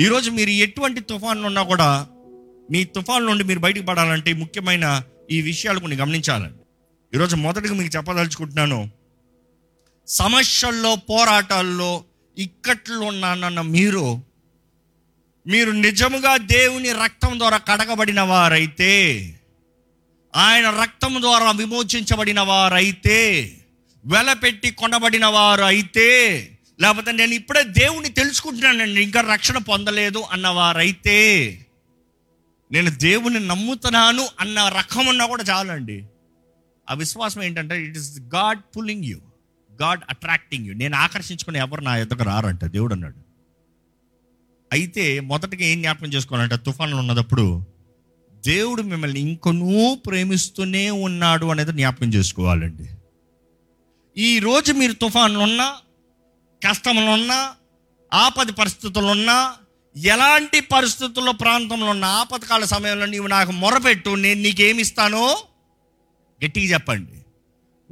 ఈరోజు మీరు ఎటువంటి తుఫాన్లు ఉన్నా కూడా మీ తుఫాన్ నుండి మీరు బయటకు పడాలంటే ముఖ్యమైన ఈ విషయాలు కొన్ని గమనించాలండి. ఈరోజు మొదటిగా మీకు చెప్పదలుచుకుంటున్నాను సమస్యల్లో పోరాటాల్లో ఇక్కట్లు ఉన్నానన్న మీరు మీరు నిజముగా దేవుని రక్తం ద్వారా కడగబడిన వారైతే ఆయన రక్తం ద్వారా విమోచించబడిన వారైతే వెలపెట్టి కొనబడిన వారు అయితే లేకపోతే నేను ఇప్పుడే దేవుని తెలుసుకుంటున్నానండి. ఇంకా రక్షణ పొందలేదు అన్నవారైతే నేను దేవుని నమ్ముతున్నాను అన్న రకం ఉన్నా కూడా చాలండి. ఆ విశ్వాసం ఏంటంటే it is God pulling you God attracting you నేను ఆకర్షించుకుని ఎవరు నా ఎద్దకు రారంట. దేవుడు అన్నాడు. అయితే మొదటగా ఏం జ్ఞాపకం చేసుకోవాలంటే తుఫాన్లు ఉన్నదప్పుడు దేవుడు మిమ్మల్ని ఇంకొనూ ప్రేమిస్తూనే ఉన్నాడు అనేది జ్ఞాపకం చేసుకోవాలండి. ఈ రోజు మీరు తుఫాన్లు ఉన్నా కష్టములున్నా ఆపది ఆపద ఎలాంటి పరిస్థితుల్లో ప్రాంతంలో ఉన్న ఆపదకాల సమయంలో నీవు నాకు మొరపెట్టు నేను నీకేమిస్తాను గట్టిగా చెప్పండి.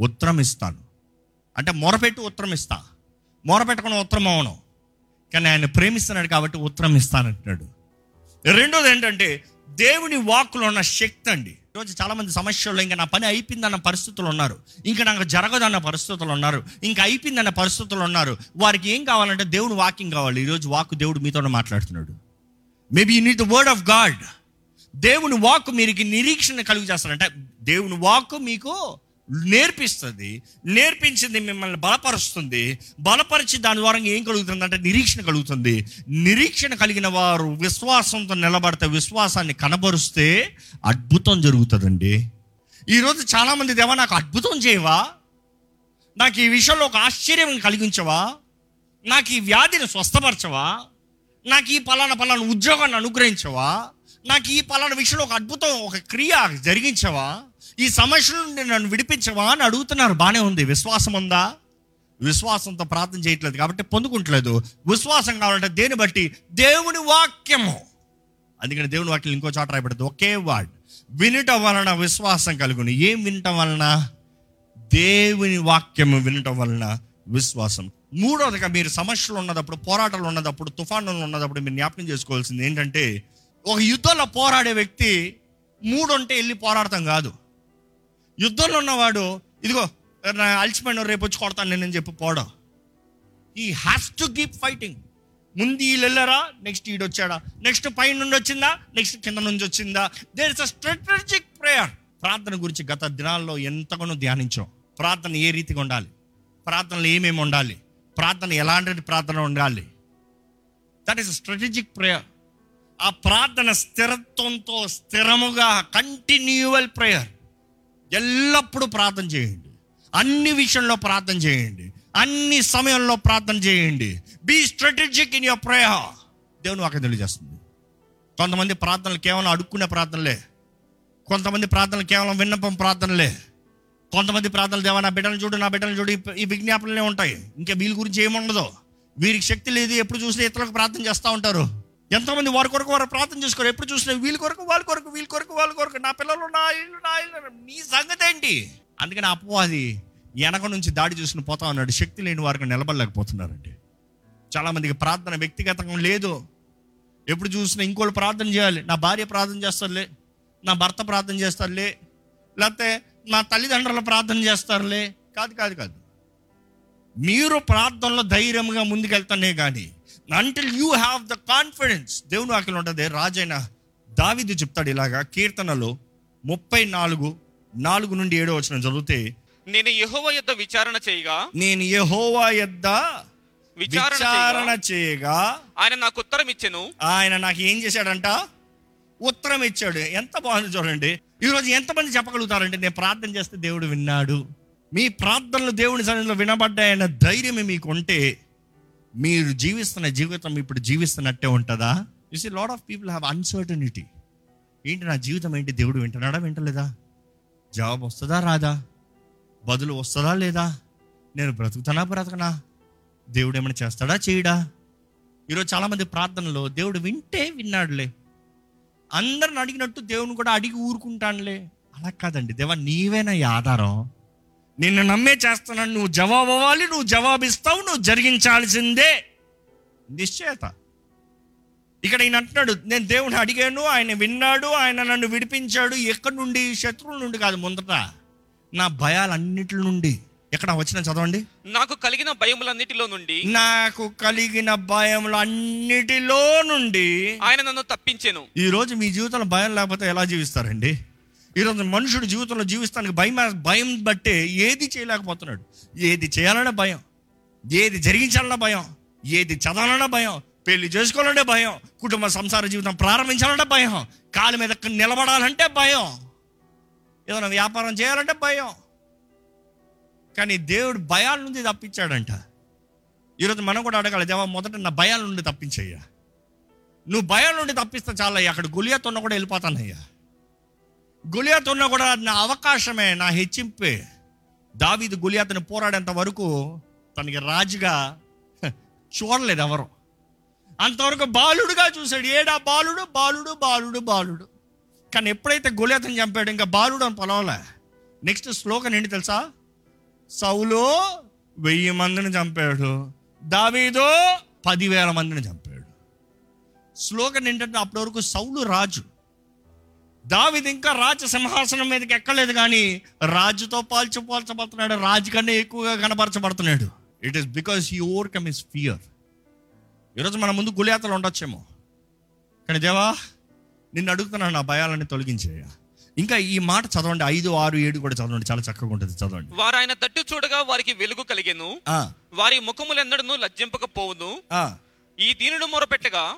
ఉత్తరం ఇస్తాను అంటే మొరపెట్టి ఉత్తరం ఇస్తా మొరపెట్టకుండా ఉత్తరం అవను కానీ ఆయన ప్రేమిస్తున్నాడు కాబట్టి ఉత్తరం ఇస్తానంటున్నాడు రెండోది ఏంటంటే దేవుని వాక్కులో ఉన్న శక్తి అండి. ఈరోజు చాలామంది సమస్యలు ఇంకా నా పని అయిపోయిందన్న పరిస్థితులు ఉన్నారు. ఇంకా నాకు జరగదన్న పరిస్థితులు ఉన్నారు. ఇంకా అయిపోయిందన్న పరిస్థితులు ఉన్నారు. వారికి ఏం కావాలంటే దేవుని వాకింగ్ కావాలి. ఈరోజు వాక్కు దేవుడు మీతో మాట్లాడుతున్నాడు. Maybe you need the word of God దేవుని వాక్ మీకు నిరీక్షణ కలుగు చేస్తారంటే దేవుని వాక్ మీకు నేర్పిస్తుంది నేర్పించింది మిమ్మల్ని బలపరుస్తుంది. బలపరిచి దాని ద్వారా ఏం కలుగుతుంది అంటే నిరీక్షణ కలుగుతుంది. నిరీక్షణ కలిగిన వారు విశ్వాసంతో నిలబడితే విశ్వాసాన్ని కనబరుస్తే అద్భుతం జరుగుతుందండి. ఈరోజు చాలామంది దేవా నాకు అద్భుతం చేయవా? నాకు ఈ విషయంలో ఒక ఆశ్చర్యం కలిగించవా? నాకు ఈ వ్యాధిని స్వస్థపరచవా? నాకు ఈ పలానా పలానా ఉద్యోగాన్ని అనుగ్రహించవా? నాకు ఈ పలానా విషయంలో ఒక అద్భుతం ఒక క్రియ జరిగించవా? ఈ సమస్య నుండి నన్ను విడిపించవా అని అడుగుతున్నారు. బాగానే ఉంది. విశ్వాసం ఉందా? విశ్వాసంతో ప్రార్థన చేయట్లేదు కాబట్టి పొందుకుంటలేదు. విశ్వాసం కావాలంటే దేని బట్టి? దేవుని వాక్యము. అందుకని దేవుని వాక్యం ఇంకో చోట రాయబడదు. ఒకే వర్డ్. వినటం వలన విశ్వాసం కలుగుని. ఏం వినటం వలన? దేవుని వాక్యము వినటం వలన విశ్వాసం. మూడవదిగా మీరు సమస్యలు ఉన్నదప్పుడు పోరాటాలు ఉన్నదప్పుడు తుఫానులు ఉన్నదప్పుడు మీరు జ్ఞాపకం చేసుకోవాల్సింది ఏంటంటే ఒక యుద్ధంలో పోరాడే వ్యక్తి మూడు ఉంటే వెళ్ళి పోరాడతాం కాదు. యుద్ధంలో ఉన్నవాడు ఇదిగో నా అలసిపోయిన రేపు వచ్చి కొడతాను నేను చెప్పి పోవడం. ఈ హ్యాస్ టు కీప్ ఫైటింగ్ ముందు వీళ్ళు వెళ్ళారా? నెక్స్ట్ ఈడు వచ్చాడా? నెక్స్ట్ పైన నుండి వచ్చిందా? నెక్స్ట్ కింద నుంచి వచ్చిందా? There is a strategic prayer ప్రార్థన గురించి గత దినాల్లో ఎంతగానో ధ్యానించాం. ప్రార్థన ఏ రీతిగా ఉండాలి? ప్రార్థనలు ఏమేమి ఉండాలి? ప్రార్థన ఎలాంటి ప్రార్థన ఉండాలి? దట్ ఈస్ స్ట్రాటజిక్ ప్రేయర్ ఆ ప్రార్థన స్థిరత్వంతో స్థిరముగా కంటిన్యూవల్ ప్రేయర్ ఎల్లప్పుడూ ప్రార్థన చేయండి. అన్ని విషయంలో ప్రార్థన చేయండి. అన్ని సమయంలో ప్రార్థన చేయండి. Be strategic in your prayer దేవుని వాక్యం తెలియజేస్తుంది. కొంతమంది ప్రార్థనలు కేవలం అడుక్కునే ప్రార్థనలే. కొంతమంది ప్రార్థనలు కేవలం విన్నపం ప్రార్థనలే. కొంతమంది ప్రార్థనలు దేవా నా బిడ్డను చూడు నా బిడ్డను చూడు ఈ- ఈ విజ్ఞాపనలే ఉంటాయి. ఇంకా వీళ్ళ గురించి ఏముండదు? వీరికి శక్తి లేదు. ఎప్పుడు చూసినా ఇతరులకు ప్రార్థన చేస్తూ ఉంటారు. ఎంతమంది వారి కొరకు వారు ప్రార్థన చేసుకోరు. ఎప్పుడు చూసినా వీళ్ళ కొరకు వాళ్ళ కొరకు వీళ్ళ కొరకు వాళ్ళ కొరకు. నా పిల్లలు నా ఇల్లు నా ఇల్లు నీ సంగతి ఏంటి? అందుకని అపవాది వెనక నుంచి దాడి చూసుకుని పోతా ఉన్నాడు. శక్తి లేని వారికి నిలబడలేకపోతున్నారండి. చాలామందికి ప్రార్థన వ్యక్తిగతంగా లేదు. ఎప్పుడు చూసినా ఇంకోళ్ళు ప్రార్థన చేయాలి. నా భార్య ప్రార్థన చేస్తారులే నా భర్త ప్రార్థన చేస్తారులే లేకపోతే నా తల్లిదండ్రులు ప్రార్థన చేస్తారులే. కాదు కాదు కాదు. మీరు ప్రార్థనలో ధైర్యంగా ముందుకెళ్తానే కానీ until you have the confidence దేవుని వాక్యం ఉంటుంది రాజైన దావిదు చెప్తాడు ఇలాగా కీర్తనలో ముప్పై నాలుగు నాలుగు నుండి ఏడో వచ్చిన చదివితే నేను యెహోవా యొద్ద విచారణ చేయగా నేను యెహోవా యొద్ద విచారణ చేయగా చేయగా ఆయన నాకు ఉత్తరం ఇచ్చెను. ఆయన నాకు ఏం చేశాడంట? ఉత్తరం ఇచ్చాడు. ఎంత బాగుంది చూడండి. ఈరోజు ఎంతమంది చెప్పగలుగుతారంటే నేను ప్రార్థన చేస్తే దేవుడు విన్నాడు. మీ ప్రార్థనలు దేవుని సన్నిధిలో వినబడ్డాయన్న ధైర్యం మీకు ఉంటే మీరు జీవిస్తున్న జీవితం ఇప్పుడు జీవిస్తున్నట్టే ఉంటుందా? You see lot of people have uncertainty ఏంటి నా జీవితం? ఏంటి దేవుడు వింటున్నాడా? వింటలేదా? జవాబు వస్తుందా? రాదా? బదులు వస్తుందా? లేదా? నేను బ్రతుకుతానా? బ్రతకనా? దేవుడు ఏమైనా చేస్తాడా? చేయడా? ఈరోజు చాలామంది ప్రార్థనలో దేవుడు వింటే విన్నాడులే. అందరిని అడిగినట్టు దేవుని కూడా అడిగి ఊరుకుంటానులే. అలా కాదండి. దేవా నీవేనా ఆధారం. నిన్ను నమ్మే చేస్తున్నాను నువ్వు జవాబు అవ్వాలి నువ్వు జవాబిస్తావు నువ్వు జరిగించాల్సిందే. నిశ్చయత ఇక్కడ ఈయన అంటున్నాడు నేను దేవుని అడిగాను ఆయన విన్నాడు ఆయన నన్ను విడిపించాడు ఎక్కడి నుండి? శత్రువుల నుండి కాదు ముందట నా భయాలన్నిటి నుండి. ఎక్కడ వచ్చిన చదవండి. నాకు కలిగిన భయములన్నిటిలో నుండి నాకు కలిగిన భయములు అన్నిటిలో నుండి ఆయన నన్ను తప్పించెను. ఈ రోజు మీ జీవితంలో భయం లేకపోతే ఎలా జీవిస్తారండి? ఈరోజు మనుషుడు జీవితంలో జీవిస్తానికి భయం భయం బట్టే ఏది చేయలేకపోతున్నాడు. ఏది చేయాలనే భయం ఏది జరిగించాలన్న భయం ఏది చదవాలన్న భయం పెళ్ళి చేసుకోవాలంటే భయం కుటుంబ సంసార జీవితం ప్రారంభించాలంటే భయం కాలు మీద నిలబడాలంటే భయం ఏదైనా వ్యాపారం చేయాలంటే భయం. కానీ దేవుడు భయాల నుండి తప్పించాడంట. ఈరోజు మనం కూడా అడగాలి దేవా మొదట నా భయాల నుండి తప్పించయ్యా. నువ్వు భయాల నుండి తప్పిస్తే చాలయ్యా అక్కడ గులియాతో కూడా వెళ్ళిపోతానయ్యా. గులియాత్ ఉన్నా కూడా నా అవకాశమే నా హెచ్చింపే. దావీదు గులియాతను పోరాడేంత వరకు తనకి రాజుగా చూడలేదు ఎవరు. అంతవరకు బాలుడుగా చూశాడు. ఏడా బాలుడు? బాలుడు బాలుడు బాలుడు. కానీ ఎప్పుడైతే గులియాతను చంపాడు ఇంకా బాలుడు అని పొలవలే. నెక్స్ట్ శ్లోకం ఏంటి తెలుసా? సౌలో వెయ్యి మందిని చంపాడు. దావీదో పదివేల మందిని చంపాడు. శ్లోకం ఏంటంటే అప్పటి వరకు సౌలు రాజు. దావిది ఇంకా రాజ సింహాసనం మీదకి ఎక్కలేదు కానీ రాజుతో పాల్చి పోల్చబడుతున్నాడు. రాజు కన్నా ఎక్కువగా కనపరచబడుతున్నాడు it is because he overcome his fear ఈరోజు మన ముందు గుళియాతలు ఉండొచ్చేమో. కానీ దేవా నిన్ను అడుగుతున్నాను నా భయాలని తొలగించేయ ఇంకా ఈ మాట చదవండి. ఐదు ఆరు ఏడు కూడా చదవండి. చాలా చక్కగా ఉంటుంది. చదవండి. వారు ఆయన తట్టు చూడగా వారికి వెలుగు కలిగెను. వారి ముఖములెన్నడను లజ్జింపకపోవును. ఆ. ఈ దీనుడు మొరపెట్టగా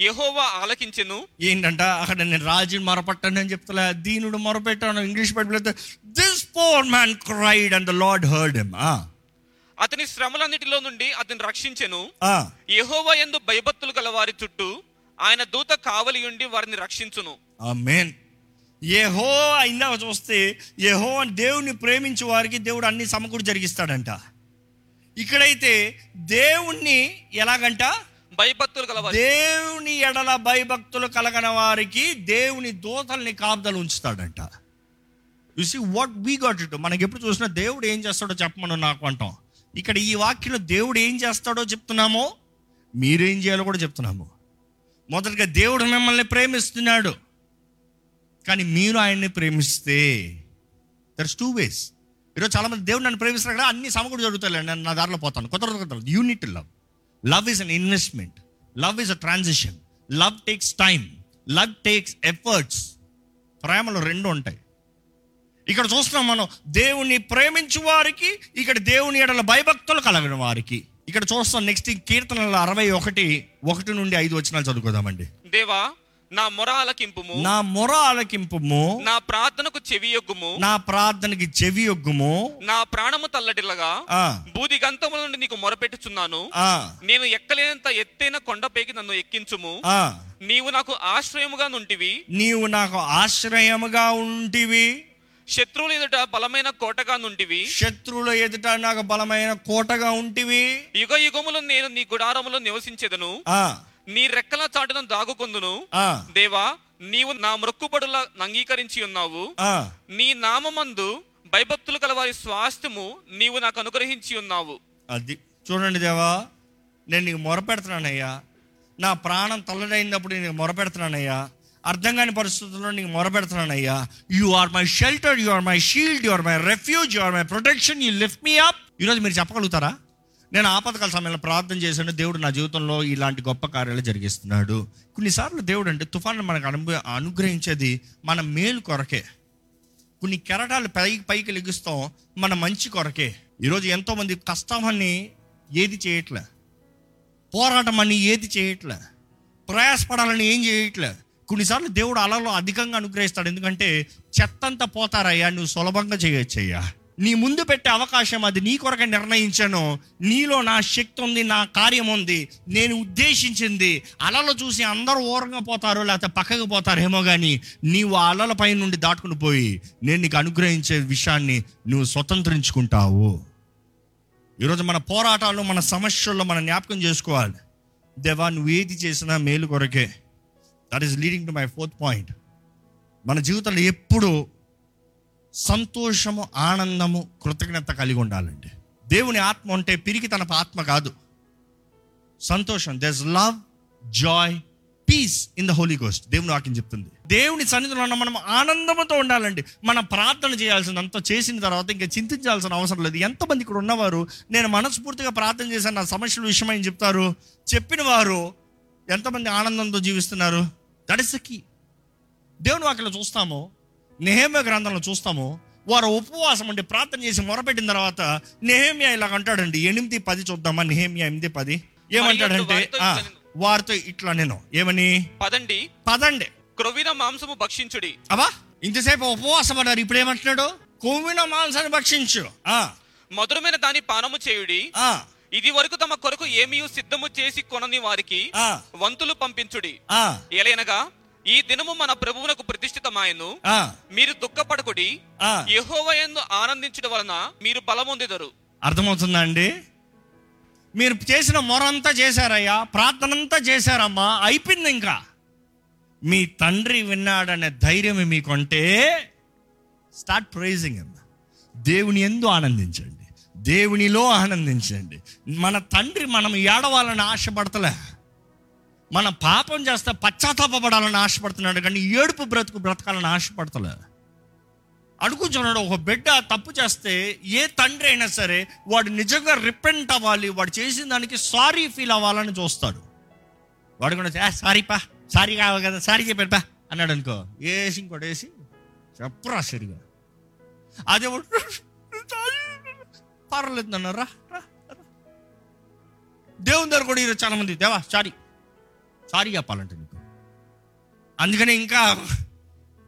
యెహోవా ఆలకించెను. ఏంటంట? అక్కడ నేను రాజుని మొరపట్టాను అని చెప్తలే. దీనుడు మొరపెట్టాను. ఇంగ్లీష్ బైబిల్ అయితే this poor man cried and the Lord heard him అతని శ్రమలన్నిటిలో నుండి అతని రక్షించెను. యెహోవా యందు భయభక్తులు గల వారి చుట్టూ ఆయన దూత కావలి ఉండి వారిని రక్షించును. మెయిన్ ఏహో అయిందా చూస్తే అని దేవుని ప్రేమించే వారికి దేవుడు అన్ని సమకూడి జరిగిస్తాడంట. ఇక్కడైతే దేవుణ్ణి ఎలాగంట? భయభక్తులు కలవ దేవుని ఎడల భయభక్తులు కలగన వారికి దేవుని దూతల్ని కాపుదలు ఉంచుతాడంట. You see what we got it మనకి ఎప్పుడు చూసినా దేవుడు ఏం చేస్తాడో చెప్పమని నాకు అంటాం. ఇక్కడ ఈ వాక్యంలో దేవుడు ఏం చేస్తాడో చెప్తున్నామో మీరేం చేయాలో కూడా చెప్తున్నాము. మొదటగా దేవుడు మిమ్మల్ని ప్రేమిస్తున్నాడు. కానీ మీరు ఆయన్ని ప్రేమిస్తే దర్స్ టూ వేస్ ఈరోజు చాలా మంది దేవుడు నన్ను ప్రేమిస్తున్నారు కదా అన్ని సమకూడు జరుగుతాయి నేను నా దారిలో పోతాను. కొత్త కొత్త unit love love is an investment love is a transition love takes time love takes efforts ప్రేమలో రెండు ఉంటాయి. ఇక్కడ చూస్తున్నాం మనం దేవుణ్ణి ప్రేమించు వారికి ఇక్కడ దేవుని ఎడల భయభక్తులు కలగిన వారికి. ఇక్కడ చూస్తాం నెక్స్ట్ కీర్తనల అరవై ఒకటి ఒకటి నుండి ఐదు వచ్చినాలు చదువుకోదామండి. దేవా నా మొర ఆలకింపుము నా మొర ఆలకింపుము నా ప్రార్థనకు చెవియొగ్గుము. నా ప్రార్థనకి చెవి యొగ్గుము నా ప్రాణము తల్లడిల్లగా ఆ, బూది గంతముల నుండి నీకు మొరపెట్టుచున్నాను. ఆ, నేను ఎక్కలేనంత ఎత్తైన కొండపైకి నన్ను ఎక్కించుము. ఆ. నీవు నాకు ఆశ్రయముగా నుంటివి. నీవు నాకు ఆశ్రయముగా ఉంటివి. శత్రువుల ఎదుట బలమైన కోటగా నుంటివి. శత్రువుల ఎదుట నాకు బలమైన కోటగా ఉంటివి. యుగ యుగములు నేను నీ గుడారములో నివసించెదను. ఆ, నీ రెక్కల చాటున దాగుకొందును. ఆ, దేవా నీవు నా మొక్కుబడుల అంగీకరించి ఉన్నావు. ఆ. నీ నామమందు భయభక్తులు కల వారి స్వాస్థ్యము నీవు నాకు అనుగ్రహించి ఉన్నావు. అది. చూడండి దేవా నేను నీకు మొరపెడుతున్నానయ్యా. నా ప్రాణం తల్లడైనప్పుడు నీకు మొరపెడుతున్నానయ్యా. అర్థం కాని పరిస్థితుల్లో నీకు మొరపెడుతున్నానయ్యా. You are my shelter you are my shield you are my refuge you are my protection you lift me up ఈరోజు మీరు చెప్పగలుగుతారా? నేను ఆపదకాల సమయంలో ప్రార్థన చేశాను. దేవుడు నా జీవితంలో ఇలాంటి గొప్ప కార్యాలు జరిగిస్తున్నాడు. కొన్నిసార్లు దేవుడు అంటే తుఫాను మనకు అనుభవ అనుగ్రహించేది మన మేలు కొరకే. కొన్ని కెరటాలు పైకి పైకి లెగిస్తాం మన మంచి కొరకే. ఈరోజు ఎంతోమంది కష్టమని ఏది చేయట్లే. పోరాటం అని ఏది చేయట్లే. ప్రయాసపడాలని ఏం చేయట్లే. కొన్నిసార్లు దేవుడు అలలో అధికంగా అనుగ్రహిస్తాడు. ఎందుకంటే చెత్తంతా పోతారయ్యా నువ్వు సులభంగా చేయొచ్చయ్యా. నీ ముందు పెట్టే అవకాశం అది నీ కొరకు నిర్ణయించాను. నీలో నా శక్తి ఉంది నా కార్యం ఉంది నేను ఉద్దేశించింది. అలలు చూసి అందరూ ఓరంగా పోతారు లేకపోతే పక్కకు పోతారేమో కానీ నీవు ఆ అలల పై నుండి దాటుకుని పోయి నేను నీకు అనుగ్రహించే విషయాన్ని నువ్వు స్వతంత్రించుకుంటావు. ఈరోజు మన పోరాటాలు మన సమస్యల్లో మనం జ్ఞాపకం చేసుకోవాలి. దేవా నువ్వు ఏది చేసినా మేలు కొరకే. That is leading to my fourth point మన జీవితంలో ఎప్పుడు సంతోషము ఆనందము కృతజ్ఞత కలిగి ఉండాలండి. దేవుని ఆత్మ ఉంటే పిరికి తన ఆత్మ కాదు. సంతోషం. These love joy peace in the Holy Ghost దేవుని వాక్యం చెప్తుంది. దేవుని సన్నిధిలో ఉన్న మనం ఆనందంతో ఉండాలండి. మనం ప్రార్థన చేయాల్సింది అంత చేసిన తర్వాత ఇంకా చింతించాల్సిన అవసరం లేదు. ఎంతమంది ఇక్కడ ఉన్నవారు నేను మనస్ఫూర్తిగా ప్రార్థన చేశాను నా సమస్యల విషయమై చెప్తారు. చెప్పిన వారు ఎంతమంది ఆనందంతో జీవిస్తున్నారు? దట్ ఇస్ ద కీ దేవుని వాక్యలో చూస్తాము నెహేమ గ్రంథంలో చూస్తాము వారు ఉపవాసం అంటే ప్రార్థన చేసి మొరపెట్టిన తర్వాత నెహేమియా ఇలాగ అంటాడండి ఎనిమిది పది చూద్దామా నెహేమియా ఎనిమిది పది? ఏమంటాడంటే వారితో ఇట్లా నేను- వారితో ఇట్లా నేను. ఏమని? పదండి. పదండి. క్రొవ్విన మాంసము భక్షించుడి. అబ్బా ఇంతసేపు ఉపవాసం అన్నారు ఇప్పుడు ఏమంటున్నాడు? కొవ్విన మాంసాన్ని భక్షించు. ఆ, మధురమైన దాని పానము చేయుడి. ఆ, ఇది వరకు తమ కొరకు ఏమీ సిద్ధము చేసి కొనని వారికి ఆ, వంతులు పంపించుడి. ఆ, ఎలయనగా ఈ దినము మన ప్రభువునకు ప్రతిష్ఠితమాయను. మీరు దుఃఖపడకుడి. యెహోవాయందు ఆనందించడం వలన మీరు బలమొందిదరు అర్థమవుతుందా అండి మీరు చేసిన మొరంతా చేశారయ్యా ప్రార్థన అంతా చేశారమ్మా అయిపోయింది ఇంకా మీ తండ్రి విన్నాడనే ధైర్యం మీకుంటే స్టార్ట్ ప్రైజింగ్ దేవుని ఎందు ఆనందించండి. దేవునిలో ఆనందించండి. మన తండ్రి మనం ఏడవాలని ఆశపడతలే. మన పాపం చేస్తే పశ్చాత్తాపడాలని ఆశపడుతున్నాడు కానీ ఏడుపు బ్రతుకు బ్రతకాలని ఆశపడతలే. అడుగుతున్నాడు ఒక బిడ్డ తప్పు చేస్తే ఏ తండ్రి అయినా సరే వాడు నిజంగా రిపెంట్ అవ్వాలి వాడు చేసిన దానికి సారీ ఫీల్ అవ్వాలని చూస్తాడు. వాడు కూడా సారీ పా సారీ కావాలి కదా సారీ చెప్పాడు పా అన్నాడు అనుకో. వేసి ఇంకోటి వేసి చెప్పరా సరిగా. అదే వాడు, పర్లేదు నాన్న రా, దేవుని దగ్గర కూడా ఈరోజు చాలా మంది దేవా సారీ సారీ చెప్పాలంటే నీకు. అందుకని ఇంకా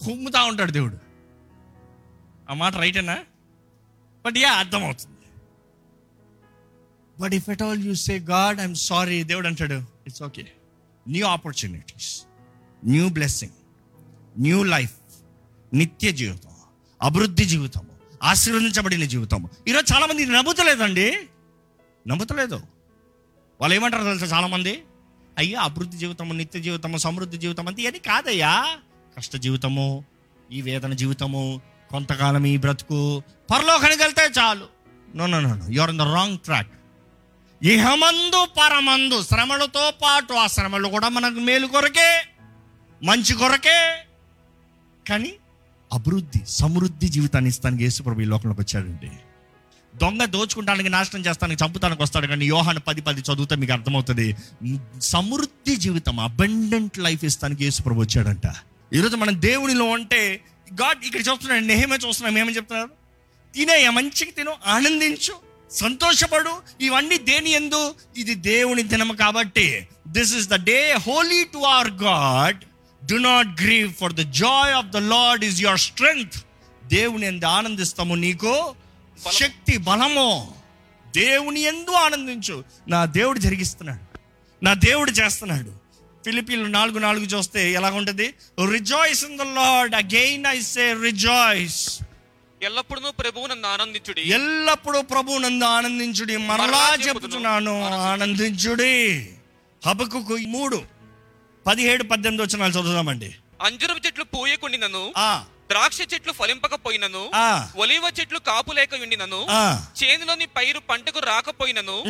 కుమ్ముతా ఉంటాడు దేవుడు. ఆ మాట రైటేనా బట్ యా అర్థమవుతుంది. But if at all you say God I'm sorry దేవుడు అంటాడు it's okay new opportunities new blessing new life నిత్య జీవితం అభివృద్ధి జీవితం ఆశీర్వదించబడిన జీవితం ఈరోజు చాలా మంది నమ్ముతలేదండి. నమ్ముతలేదు. వాళ్ళు ఏమంటారు తెలుసా చాలామంది? అయ్యా అభివృద్ధి జీవితము నిత్య జీవితము సమృద్ధి జీవితం అంతే అని కాదయ్యా. కష్ట జీవితము ఈ వేదన జీవితము కొంతకాలం ఈ బ్రతుకు పరలోకానికి వెళ్తే చాలు. No no no you're in the wrong track ఇహమందు పరమందు శ్రమలతో పాటు ఆ శ్రమలు కూడా మనకు మేలు కొరకే మంచి కొరకే. కానీ అభివృద్ధి సమృద్ధి జీవితాన్ని ఇస్తానికి యేసుప్రభు ఈ లోకంలోకి వచ్చాడండి. దొంగ దోచుకుంటానికి నాశనం చేస్తానికి చంపుతానికి వస్తాడు కానీ యోహాను పది పది చదివితే మీకు అర్థమవుతుంది. సమృద్ధి జీవితం అబెండెంట్ లైఫ్ ఇస్తానికి యేసుప్రభు వచ్చాడంట. ఈరోజు మనం దేవునిలో ఉంటే గాడ్ ఇక్కడ చూస్తున్నాడు నేమే చూస్తున్నాం ఏమని చెప్తున్నారు? తినేయ మంచిగా తిను ఆనందించు సంతోషపడు ఇవన్నీ దేని ఎందు? ఇది దేవుని దినము కాబట్టి. This is the day holy to our God do not grieve for the joy of the Lord is your strength దేవుని ఎందు ఆనందిస్తాము నీకు. శక్తి బలము. దేవుని ఎందు ఆనందించు. నా దేవుడు జరిగిస్తున్నాడు. నా దేవుడు చేస్తున్నాడు. ఫిలిపీలు నాలుగు నాలుగు చూస్తే ఎలా ఉంటుంది rejoice in the Lord again I say rejoice ఎల్లప్పుడూ ప్రభువునందు ఆనందించుడి. ఎల్లప్పుడూ ప్రభు నందు ఆనందించుడి. మరలా చెప్పుదును, ఆనందించుడి. హబకు మూడు. పదిహేడు పద్దెనిమిది వచ్చిన చదువుదామండి. అంజురపు చెట్లు పూయకుండినను. ఆ. ద్రాక్ష చెట్లు ఫలింపకపోయినను ఆ. ఒలివ చెట్లు కాపు లేక ఉండినను ఆ. చేనులోని పైరు పంటకు రాకపోయినను.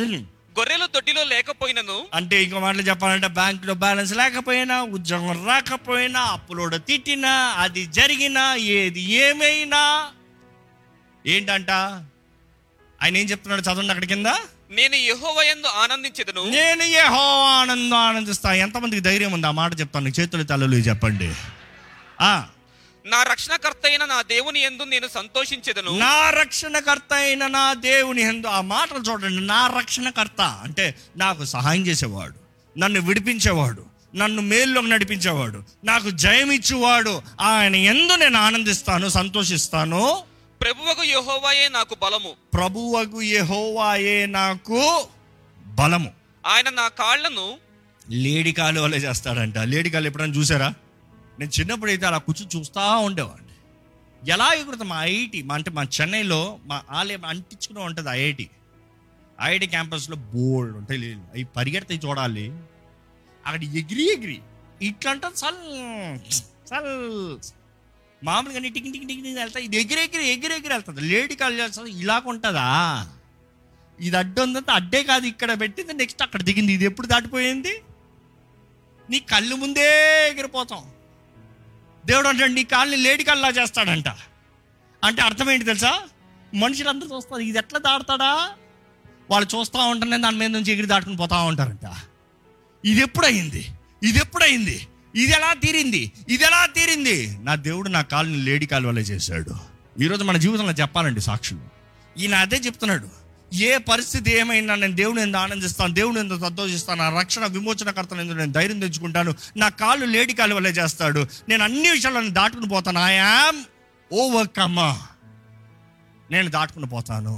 గొర్రెలు దొడ్డిలో లేకపోయినను. అంటే ఇంకో మాటలు చెప్పాలంటే బ్యాంకులో బ్యాలెన్స్ లేకపోయినా ఉద్యోగం రాకపోయినా అప్పులోడ తిట్టినా అది జరిగినా ఏది ఏమైనా. ఏంటంట? ఆయన ఏం చెప్తున్నాడు చదవండి అక్కడి కింద? నేను యెహోవాయందు ఆనందించెదను. నేను ఏ హో ఆనందం ఆనందిస్తా. ఎంతమందికి ధైర్యం ఉంది ఆ మాట చెప్తాను? చేతులు తలలు చెప్పండి. ఆ. నా రక్షణకర్త అయిన నా దేవుని యందు నేను సంతోషించెదను. నా రక్షణకర్త అయిన నా దేవుని ఎందు ఆ మాటలు చూడండి. నా రక్షణకర్త అంటే నాకు సహాయం చేసేవాడు నన్ను విడిపించేవాడు నన్ను మేల్లోకి నడిపించేవాడు నాకు జయం ఇచ్చేవాడు. ఆయన ఎందు నేను ఆనందిస్తాను సంతోషిస్తాను. ప్రభువకు యెహోవాయే నాకు బలము. ప్రభువగు యెహోవాయే నాకు బలము. ఆయన నా కాళ్ళను లేడి కాలు వల్లే చేస్తాడంట. లేడి కాలు ఎప్పుడైనా చూసారా? నేను చిన్నప్పుడు అయితే అలా కూర్చొని చూస్తూ ఉండేవాడిని. ఎలా ఎగురుతాం? మా ఐఐటి మా అంటే మా చెన్నైలో మా ఆలయం అంటించుకుని ఉంటుంది ఐఐటి. ఐఐటి క్యాంపస్లో బోల్డ్ ఉంటాయి లేదు అవి పరిగెడతాయి చూడాలి. అక్కడ ఎగిరి ఎగిరి ఇట్లంటే చల్ చల్ మామూలుగా టికి టికి టికి టికి వెళ్తా ఇది ఎగిరి ఎగిరి ఎగిరి ఎగిరి వెళ్తుంది. లేడీ కాల్ చేస్తుంది ఇలా ఉంటుందా? ఇది అడ్డు ఉందంటే అడ్డే కాదు ఇక్కడ పెట్టింది నెక్స్ట్ అక్కడ దిగింది. ఇది ఎప్పుడు దాటిపోయింది? నీ కళ్ళు ముందే ఎగిరిపోతాం. దేవుడు అంటాడు నీ కాళ్ళని లేడికల్లా చేస్తాడంట. అంటే అర్థం ఏంటి తెలుసా? మనుషులందరూ చూస్తారు ఇది ఎట్లా దాడతాడా? వాళ్ళు చూస్తూ ఉంటారనే దాని మీద నుంచి ఎగిరి దాటుకుని పోతా ఉంటారంట. ఇది ఎప్పుడయింది? ఇది ఎప్పుడయింది? ఇది ఎలా తీరింది? ఇది ఎలా తీరింది? నా దేవుడు నా కాళ్ళని లేడి కాలు వల్ల చేశాడు. ఈరోజు మన జీవితంలో చెప్పాలండి సాక్షులు. ఈయన అదే చెప్తున్నాడు. ఏ పరిస్థితి ఏమైనా నేను దేవుని ఎందుకు ఆనందిస్తాను దేవుని ఎందుకు సంతోషిస్తాను నా రక్షణ విమోచనకర్తను ఎందుకు నేను ధైర్యం తెచ్చుకుంటాను నా కాళ్ళు లేడి కాలు వల్లే చేస్తాడు నేను అన్ని విషయాలను దాటుకుని పోతాను. ఐ యామ్ ఓవర్కమ్మా నేను దాటుకుని పోతాను.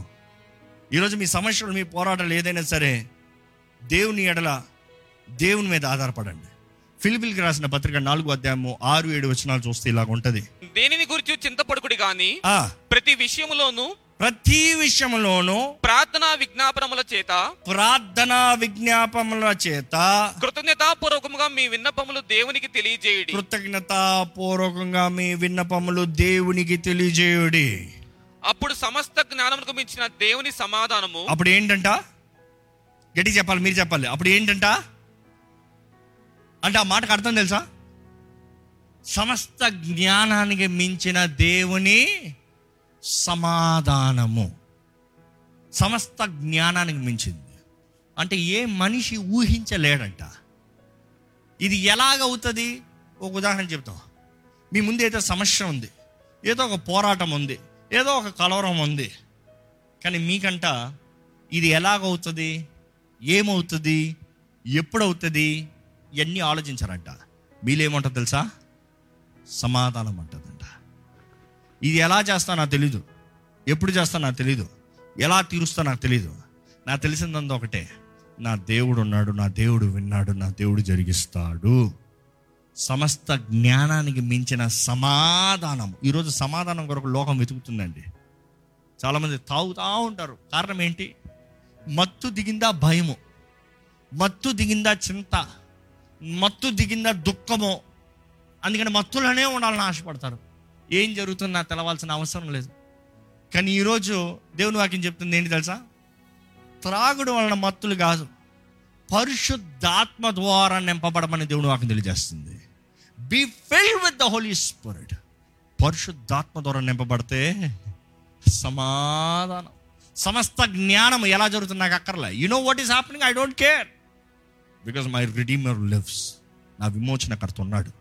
ఈరోజు మీ సమస్యలు మీ పోరాటాలు ఏదైనా సరే దేవుని ఎడల దేవుని మీద ఆధారపడండి. ఫిలిపిల్కి రాసిన పత్రిక నాలుగు అధ్యాయము ఆరు ఏడు వచనాలు చూస్తే ఇలాగ ఉంటది దేనిని గురించి చింతపడుకుడి గాని ఆ. ప్రతి విషయములోను ప్రతి విషయంలోనూ ప్రార్థనా విజ్ఞాపనముల చేత ప్రార్థన విజ్ఞాపముల చేత కృతజ్ఞతాపూర్వకముగా మీ విన్నపములు దేవునికి తెలియజేయడి. కృతజ్ఞత పూర్వకంగా మీ విన్నపములు దేవునికి తెలియజేయుడి. అప్పుడు సమస్త జ్ఞానములకు మించిన దేవుని సమాధానము. అప్పుడు ఏంటంట? గట్టి చెప్పాలి మీరు చెప్పాలి. అప్పుడు ఏంటంట? అంటే ఆ మాటకు అర్థం తెలుసా? సమస్త జ్ఞానానికి మించిన దేవుని సమాధానము. సమస్త జ్ఞానానికి మించింది. అంటే ఏ మనిషి ఊహించలేడంట. ఇది ఎలాగవుతుంది ఒక ఉదాహరణ చెప్తాం. మీ ముందు అయితే సమస్య ఉంది. ఏదో ఒక పోరాటం ఉంది. ఏదో ఒక కలవరం ఉంది. కానీ మీకంట ఇది ఎలాగవుతుంది ఏమవుతుంది? ఎప్పుడవుతుంది? ఇవన్నీ ఆలోచించారంట. మీలేమంటారు తెలుసా? సమాధానం అంటదంట. ఇది ఎలా చేస్తా నాకు తెలీదు. ఎప్పుడు చేస్తా నాకు తెలీదు. ఎలా తీరుస్తా నాకు తెలీదు. నాకు తెలిసిందంతా ఒకటే. నా దేవుడు ఉన్నాడు నా దేవుడు విన్నాడు నా దేవుడు జరిగిస్తాడు. సమస్త జ్ఞానానికి మించిన సమాధానం. ఈరోజు సమాధానం కొరకు లోకం వెతుకుతుందండి. చాలామంది తాగుతూ ఉంటారు. కారణం ఏంటి? మత్తు దిగిందా భయము. మత్తు దిగిందా చింత. మత్తు దిగిందా దుఃఖము. అందుకని మత్తులోనే ఉండాలని ఆశపడతారు. ఏం జరుగుతుందో తెలవాల్సిన అవసరం లేదు. కానీ ఈరోజు దేవుని వాక్యం చెప్తుంది ఏంటి తెలుసా? త్రాగుడు వలన మత్తులు కాదు పరిశుద్ధాత్మ ద్వారా నింపబడమని దేవుని వాక్యం తెలియజేస్తుంది. Be fill with the Holy Spirit పరిశుద్ధాత్మ ద్వారా నింపబడితే సమాధానం సమస్త జ్ఞానం ఎలా జరుగుతుంది నాకు అక్కర్లే. You know what is happening I don't care because my redeemer lives నా విమోచనకర్త ఉన్నాడు.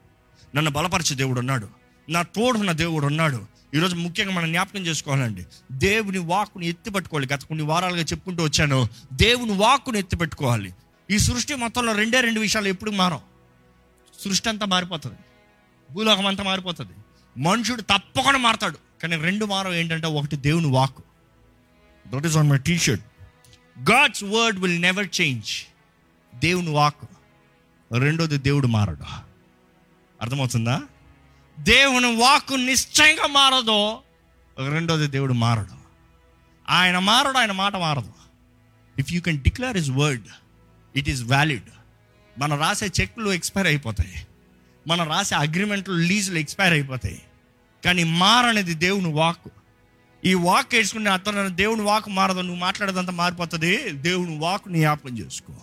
నన్ను బలపరిచే దేవుడు ఉన్నాడు. నా తోడున్న దేవుడు ఉన్నాడు. ఈరోజు ముఖ్యంగా మనం జ్ఞాపకం చేసుకోవాలండి. దేవుని వాక్కుని ఎత్తిపెట్టుకోవాలి. గత కొన్ని వారాలుగా చెప్పుకుంటూ వచ్చాను. దేవుని వాక్కుని ఎత్తిపెట్టుకోవాలి. ఈ సృష్టి మొత్తంలో రెండే రెండు విషయాలు ఎప్పుడు మారం సృష్టి అంతా మారిపోతుంది. భూలోకం అంతా మారిపోతుంది. మనుషుడు తప్పకుండా మారతాడు. కానీ రెండు మారం ఏంటంటే ఒకటి దేవుని walk that is on my T shirt God's word will never change దేవుని వాక్ రెండోది దేవుడు మారడు. అర్థమవుతుందా? దేవుని వాక్కు నిశ్చయంగా మారదు. రెండోది దేవుడు మారడు. ఆయన మారడు ఆయన మాట మారదు. If you can declare his word it is valid మనం రాసే చెక్లు ఎక్స్పైర్ అయిపోతాయి. మనం రాసే అగ్రిమెంట్లు లీజులు ఎక్స్పైర్ అయిపోతాయి. కానీ మారనేది దేవుని వాక్ ఈ వాక్ వేసుకునే అతను దేవుని వాక్ మారదు. నువ్వు మాట్లాడేదంతా మారిపోతుంది. దేవుని వాక్ నీ జ్ఞాపకం చేసుకో.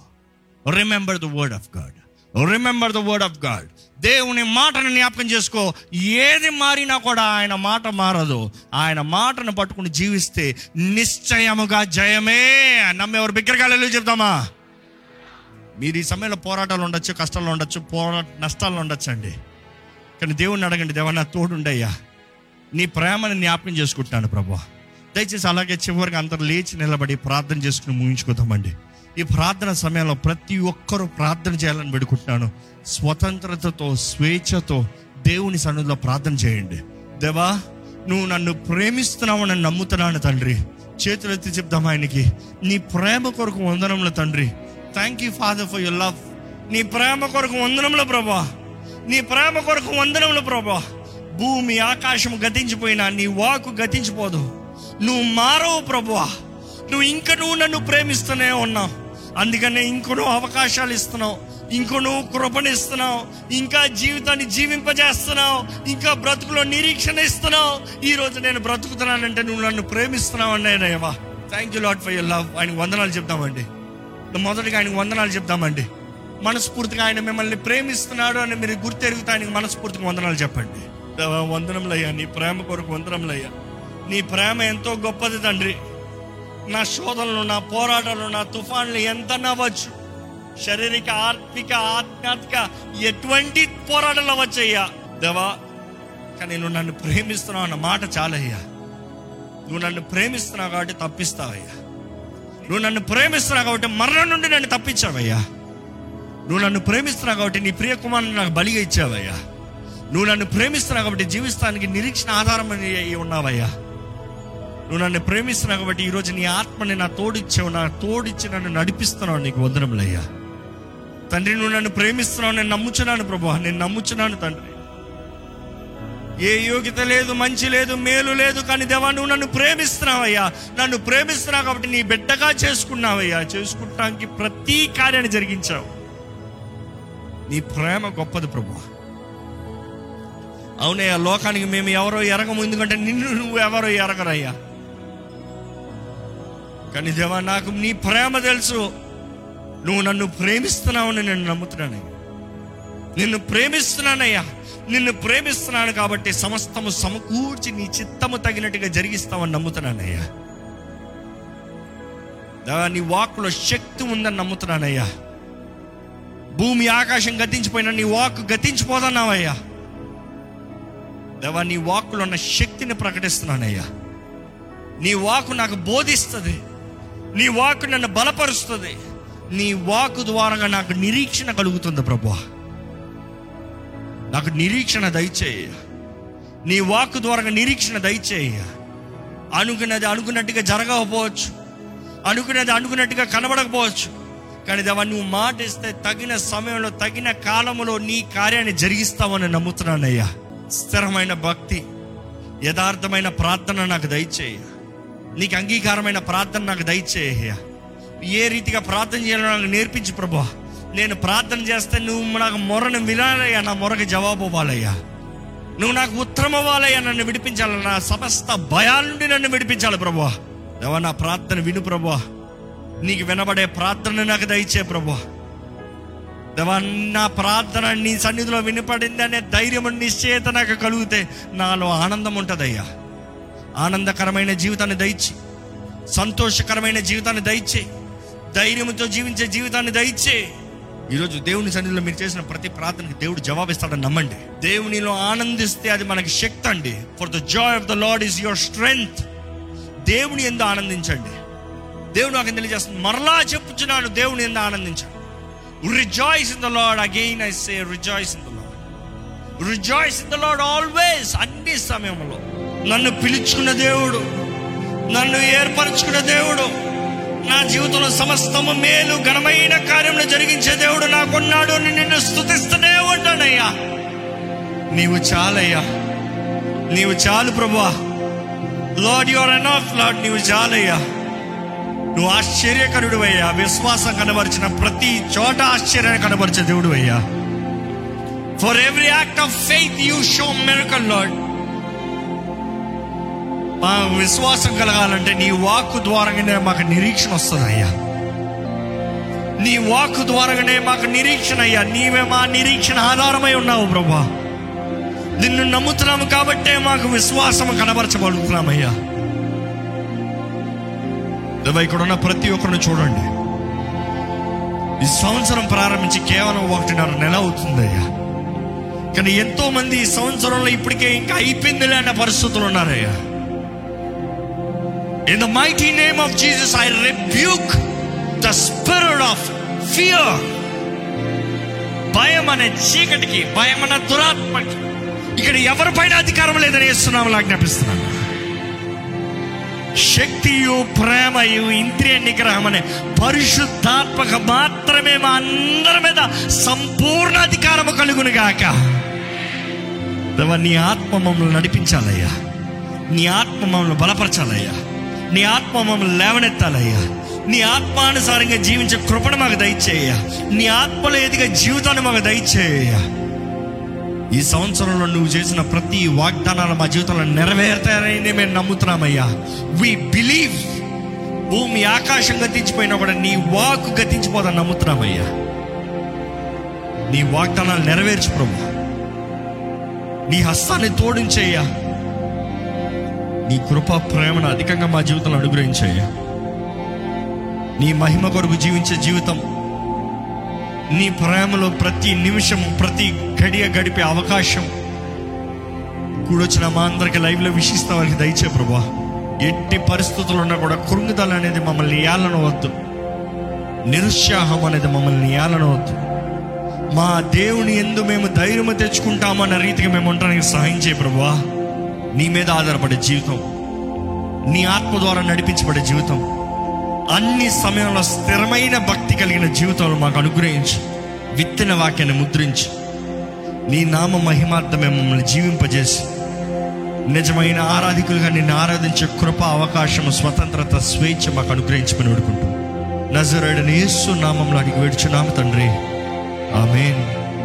Remember the word of God remember the word of God దేవుని మాటను జ్ఞాపకం చేసుకో. ఏది మారినా కూడా ఆయన మాట మారదు. ఆయన మాటను పట్టుకుని జీవిస్తే నిశ్చయముగా జయమే. నమ్మేవారు బిగ్గరగాలు చెప్తామా? మీరు ఈ సమయంలో పోరాటాలు ఉండొచ్చు కష్టాలు ఉండొచ్చు పోరా నష్టాలు ఉండొచ్చు అండి కానీ దేవుణ్ణి అడగండి దేవా నా తోడుండయ్యా. నీ ప్రేమను జ్ఞాపకం చేసుకుంటున్నాను ప్రభా. దయచేసి అలాగే చివరికి అందరు లేచి నిలబడి ప్రార్థన చేసుకుని ముగించుకుందామండి. ఈ ప్రార్థన సమయంలో ప్రతి ఒక్కరూ ప్రార్థన చేయాలని పెడుకుంటున్నాను స్వతంత్రతతో స్వేచ్ఛతో దేవుని సన్నిధిలో ప్రార్థన చేయండి. దేవా నువ్వు నన్ను ప్రేమిస్తున్నావు నన్ను నమ్ముతున్నాను తండ్రి. చేతులెత్తి చెప్దాం ఆయనకి. నీ ప్రేమ కొరకు వందనంలో తండ్రి. Thank you father for your love నీ ప్రేమ కొరకు వందనంలో ప్రభా. నీ ప్రేమ కొరకు వందనంలో ప్రభా. భూమి ఆకాశం గతించిపోయినా నీ వాకు గతించిపోదు. నువ్వు మారవు ప్రభువా నువ్వు ఇంకా నువ్వు నన్ను ప్రేమిస్తూనే ఉన్నావు. అందుకనే ఇంకొనో అవకాశాలు ఇస్తున్నావు ఇంకొను కృపణిస్తున్నావు ఇంకా జీవితాన్ని జీవింపజేస్తున్నావు ఇంకా బ్రతుకులో నిరీక్షణ ఇస్తున్నావు. ఈ రోజు నేను బ్రతుకుతున్నానంటే నువ్వు నన్ను ప్రేమిస్తున్నావు అన్నాయనయ్యవా thank you lot for your love ఆయనకు వందనాలు చెప్తామండి. మొదటిగా ఆయనకు వందనాలు చెప్తామండి. మనస్ఫూర్తిగా ఆయన మిమ్మల్ని ప్రేమిస్తున్నాడు అని మీరు గుర్తెరుగుతా ఆయనకు మనస్ఫూర్తిగా వందనాలు చెప్పండి. దేవా, వందనములయ్యా. నీ ప్రేమ కొరకు వందనములయ్యా. నీ ప్రేమ ఎంతో గొప్పది తండ్రి. నా శోధనలు నా పోరాటాలు నా తుఫాన్లు ఎంత నవ్వచ్చు. శారీరక ఆర్థిక ఆధ్యాత్మిక ఎటువంటి పోరాటాలు అవ్వచ్చయ్యా దేవా కానీ నువ్వు నన్ను ప్రేమిస్తున్నావు అన్న మాట చాలయ్యా. నువ్వు నన్ను ప్రేమిస్తున్నావు కాబట్టి తప్పిస్తావయ్యా. నువ్వు నన్ను ప్రేమిస్తున్నావు కాబట్టి మరణం నుండి నన్ను తప్పించావయ్యా. నువ్వు నన్ను ప్రేమిస్తున్నావు కాబట్టి నీ ప్రియ కుమారుని నాకు బలిగా ఇచ్చావయ్యా. నువ్వు నన్ను ప్రేమిస్తున్నావు కాబట్టి జీవిస్తానికి నిరీక్షణ ఆధారం అయ్యి ఉన్నావయ్యా. నువ్వు నన్ను ప్రేమిస్తున్నావు కాబట్టి ఈరోజు నీ ఆత్మని నా తోడిచ్చావు నా తోడిచ్చి నన్ను నడిపిస్తున్నావు నీకు వందనములయ్యా. తండ్రి నువ్వు నన్ను ప్రేమిస్తున్నావు నేను నమ్ముచున్నాను ప్రభు నేను నమ్ముచున్నాను తండ్రి. ఏ యోగ్యత లేదు మంచి లేదు మేలు లేదు కానీ దేవా నువ్వు నన్ను ప్రేమిస్తున్నావయ్యా. నన్ను ప్రేమిస్తున్నావు కాబట్టి నీ బిడ్డగా చేసుకున్నావయ్యా. చేసుకుంటానికి ప్రతి కార్యాన్ని జరిగించావు. నీ ప్రేమ గొప్పది ప్రభు. అవునయ్యా లోకానికి మేము ఎవరో ఎరగము ఎందుకంటే నిన్ను నువ్వు ఎవరో ఎరగరయ్యా. కానీ దేవా నాకు నీ ప్రేమ తెలుసు. నువ్వు నన్ను ప్రేమిస్తున్నావని నేను నమ్ముతున్నానయ్యా. నిన్ను ప్రేమిస్తున్నానయ్యా. నిన్ను ప్రేమిస్తున్నాను కాబట్టి సమస్తము సమకూర్చి నీ చిత్తము తగినట్టుగా జరిగిస్తామని నమ్ముతున్నానయ్యా. దేవా నీ వాక్కులో శక్తి ఉందని నమ్ముతున్నానయ్యా. భూమి ఆకాశం గతించిపోయిన నీ వాక్ గతించిపోతున్నావయ్యా దేవా నీ వాక్కులో ఉన్న శక్తిని ప్రకటిస్తున్నానయ్యా. నీ వాకు నాకు బోధిస్తుంది. నీ వాక్ నన్ను బలపరుస్తుంది. నీ వాక్ ద్వారా నాకు నిరీక్షణ కలుగుతుంది ప్రభు నాకు నిరీక్షణ దయచేయ. నీ వాక్కు ద్వారా నిరీక్షణ దయచేయ. అనుకున్నది అనుకున్నట్టుగా జరగకపోవచ్చు. అనుకున్నది అనుకున్నట్టుగా కనబడకపోవచ్చు. కానీ దేవా నువ్వు మాట ఇస్తే తగిన సమయంలో తగిన కాలంలో నీ కార్యాన్ని జరిగిస్తావని నమ్ముతున్నానయ్యా. స్థిరమైన భక్తి యథార్థమైన ప్రార్థన నాకు దయచేయ. నీకు అంగీకారమైన ప్రార్థన నాకు దయచేయ ఏ రీతిగా ప్రార్థన చేయాలో నాకు నేర్పించు ప్రభా నేను ప్రార్థన చేస్తే నువ్వు నాకు మొరను వినాలయ్యా నా మొరకు జవాబు ఇవ్వాలయ్యా నువ్వు నాకు ఉత్తరం అవ్వాలయ్యా నన్ను విడిపించాలి. నా సమస్త భయాల నుండి నన్ను విడిపించాలి ప్రభా దేవా నా ప్రార్థన విను ప్రభా నీకు వినబడే ప్రార్థన నాకు దయచే ప్రభా దేవా నా ప్రార్థన నీ సన్నిధిలో వినపడింది అనే ధైర్యం నిశ్చయత నాకు కలిగితే నాలో ఆనందం ఉంటుందయ్యా. ఆనందకరమైన జీవితాన్ని దయచి సంతోషకరమైన జీవితాన్ని దయచే ధైర్యంతో జీవించే జీవితాన్ని దయచే. ఈరోజు దేవుని సన్నిధిలో మీరు చేసిన ప్రతి ప్రార్థనకి దేవుడు జవాబిస్తాడని నమ్మండి. దేవునిలో ఆనందిస్తే అది మనకి శక్తి అండి. For the joy of the Lord is your strength దేవుని ఎందు ఆనందించండి. దేవుడు నాకు తెలియజేస్తుంది మరలా చెప్పుచున్నాడు దేవుని ఎందు ఆనందించండి. Rejoice in the Lord again I say rejoice in the Lord rejoice in the Lord always అన్ని సమయంలో. నన్ను పిలుచుకున్న దేవుడు నన్ను ఏర్పరచుకున్న దేవుడు నా జీవితంలో సమస్తము మేలు ఘనమైన కార్యములు జరిగించే దేవుడు నాకున్నాడు అని నిన్ను స్థుతిస్తూనే ఉంటానయ్యా. నీవు చాలయ్యా. నీవు చాలు ప్రభువా. లార్డ్ యువర్ ఎనఫ్ లార్డ్ నీవు చాలయ్యా. నువ్వు ఆశ్చర్యకరుడు అయ్యా విశ్వాసం కనబరిచిన ప్రతి చోట ఆశ్చర్యాన్ని కనబరిచే దేవుడు అయ్యా for every act of faith you show miracle lord మా విశ్వాసం కలగాలంటే నీ వాక్కు ద్వారానే మాకు నిరీక్షణ వస్తుంది అయ్యా. నీ వాక్కు ద్వారానే మాకు నిరీక్షణ అయ్యా. నీవే మా నిరీక్షణ ఆధారమై ఉన్నావు ప్రభా. నిన్ను నమ్ముతున్నాము కాబట్టే మాకు విశ్వాసం కనబరచబడుతున్నామయ్యా దేవా, ఇక్కడ ఉన్న ప్రతి ఒక్కరిని చూడండి. ఈ సంవత్సరం ప్రారంభించి కేవలం ఒకటిన్నర నెల అవుతుందయ్యా కానీ ఎంతో మంది ఈ సంవత్సరంలో ఇప్పటికే ఇంకా అయిపోయింది లేని పరిస్థితులు ఉన్నారయ్యా. In the mighty name of Jesus I rebuke the spirit of fear భయం అనే చీకటికి భయం అనే దురాత్మకి. ఇక్కడ ఎవరిపైన అధికారం లేదని వేస్తున్నాము ఆజ్ఞాపిస్తున్నాను. శక్తియు ప్రేమయు ఇంద్రియ నిగ్రహం అనే పరిశుద్ధాత్మక మాత్రమే మా అందరి మీద సంపూర్ణ అధికారము కలుగును గాక. నీ ఆత్మ మమ్మల్ని నడిపించాలయ్యా. నీ ఆత్మ మమ్మల్ని బలపరచాలయ్యా. నీ ఆత్మ మమ్మల్ని లేవనెత్తాలయ్యా. నీ ఆత్మానుసారంగా జీవించే కృపణ మాకు దయచేయ నీ ఆత్మలో ఎదిగే జీవితాన్ని మాకు దయచేయ ఈ సంవత్సరంలో నువ్వు చేసిన ప్రతి వాగ్దానాలు మా జీవితంలో నెరవేరుతాయని మేము నమ్ముతున్నామయ్యా. వి బిలీవ్ భూమి ఆకాశం గతించిపోయినా కూడా నీ వాక్ గతించిపోదని నమ్ముతున్నామయ్యా. నీ వాగ్దానాలు నెరవేర్చు ప్రభు. నీ హస్తాన్ని తోడించేయ్యా. నీ కృప ప్రేమను అధికంగా మా జీవితంలో అనుగ్రహించాయి నీ మహిమ కొరకు జీవించే జీవితం. నీ ప్రేమలో ప్రతి నిమిషం ప్రతి గడియ గడిపే అవకాశం. కూడొచ్చిన మా అందరికి లైవ్లో విశిస్తా వారికి దయచే ప్రభా. ఎట్టి పరిస్థితులు ఉన్నా కూడా కృంగుదల అనేది మమ్మల్ని ఏలనవద్దు. నిరుత్సాహం అనేది మమ్మల్ని ఏలనవద్దు. మా దేవుని ఎందు మేము ధైర్యం తెచ్చుకుంటామన్న రీతికి మేము ఉండడానికి సహాయం చేయ ప్రభా. నీ మీద ఆధారపడే జీవితం నీ ఆత్మ ద్వారా నడిపించబడే జీవితం అన్ని సమయంలో స్థిరమైన భక్తి కలిగిన జీవితంలో మాకు అనుగ్రహించి విత్తిన వాక్యాన్ని ముద్రించి నీ నామ మహిమార్థమే మమ్మల్ని జీవింపజేసి నిజమైన ఆరాధికులుగా నిన్ను ఆరాధించే కృప అవకాశం స్వతంత్రత స్వేచ్ఛ మాకు అనుగ్రహించమని వేడుకుంటూ నజరేడని యేసు నామంలో అడిగి వేడుచున్నాము తండ్రి. ఆమెన్.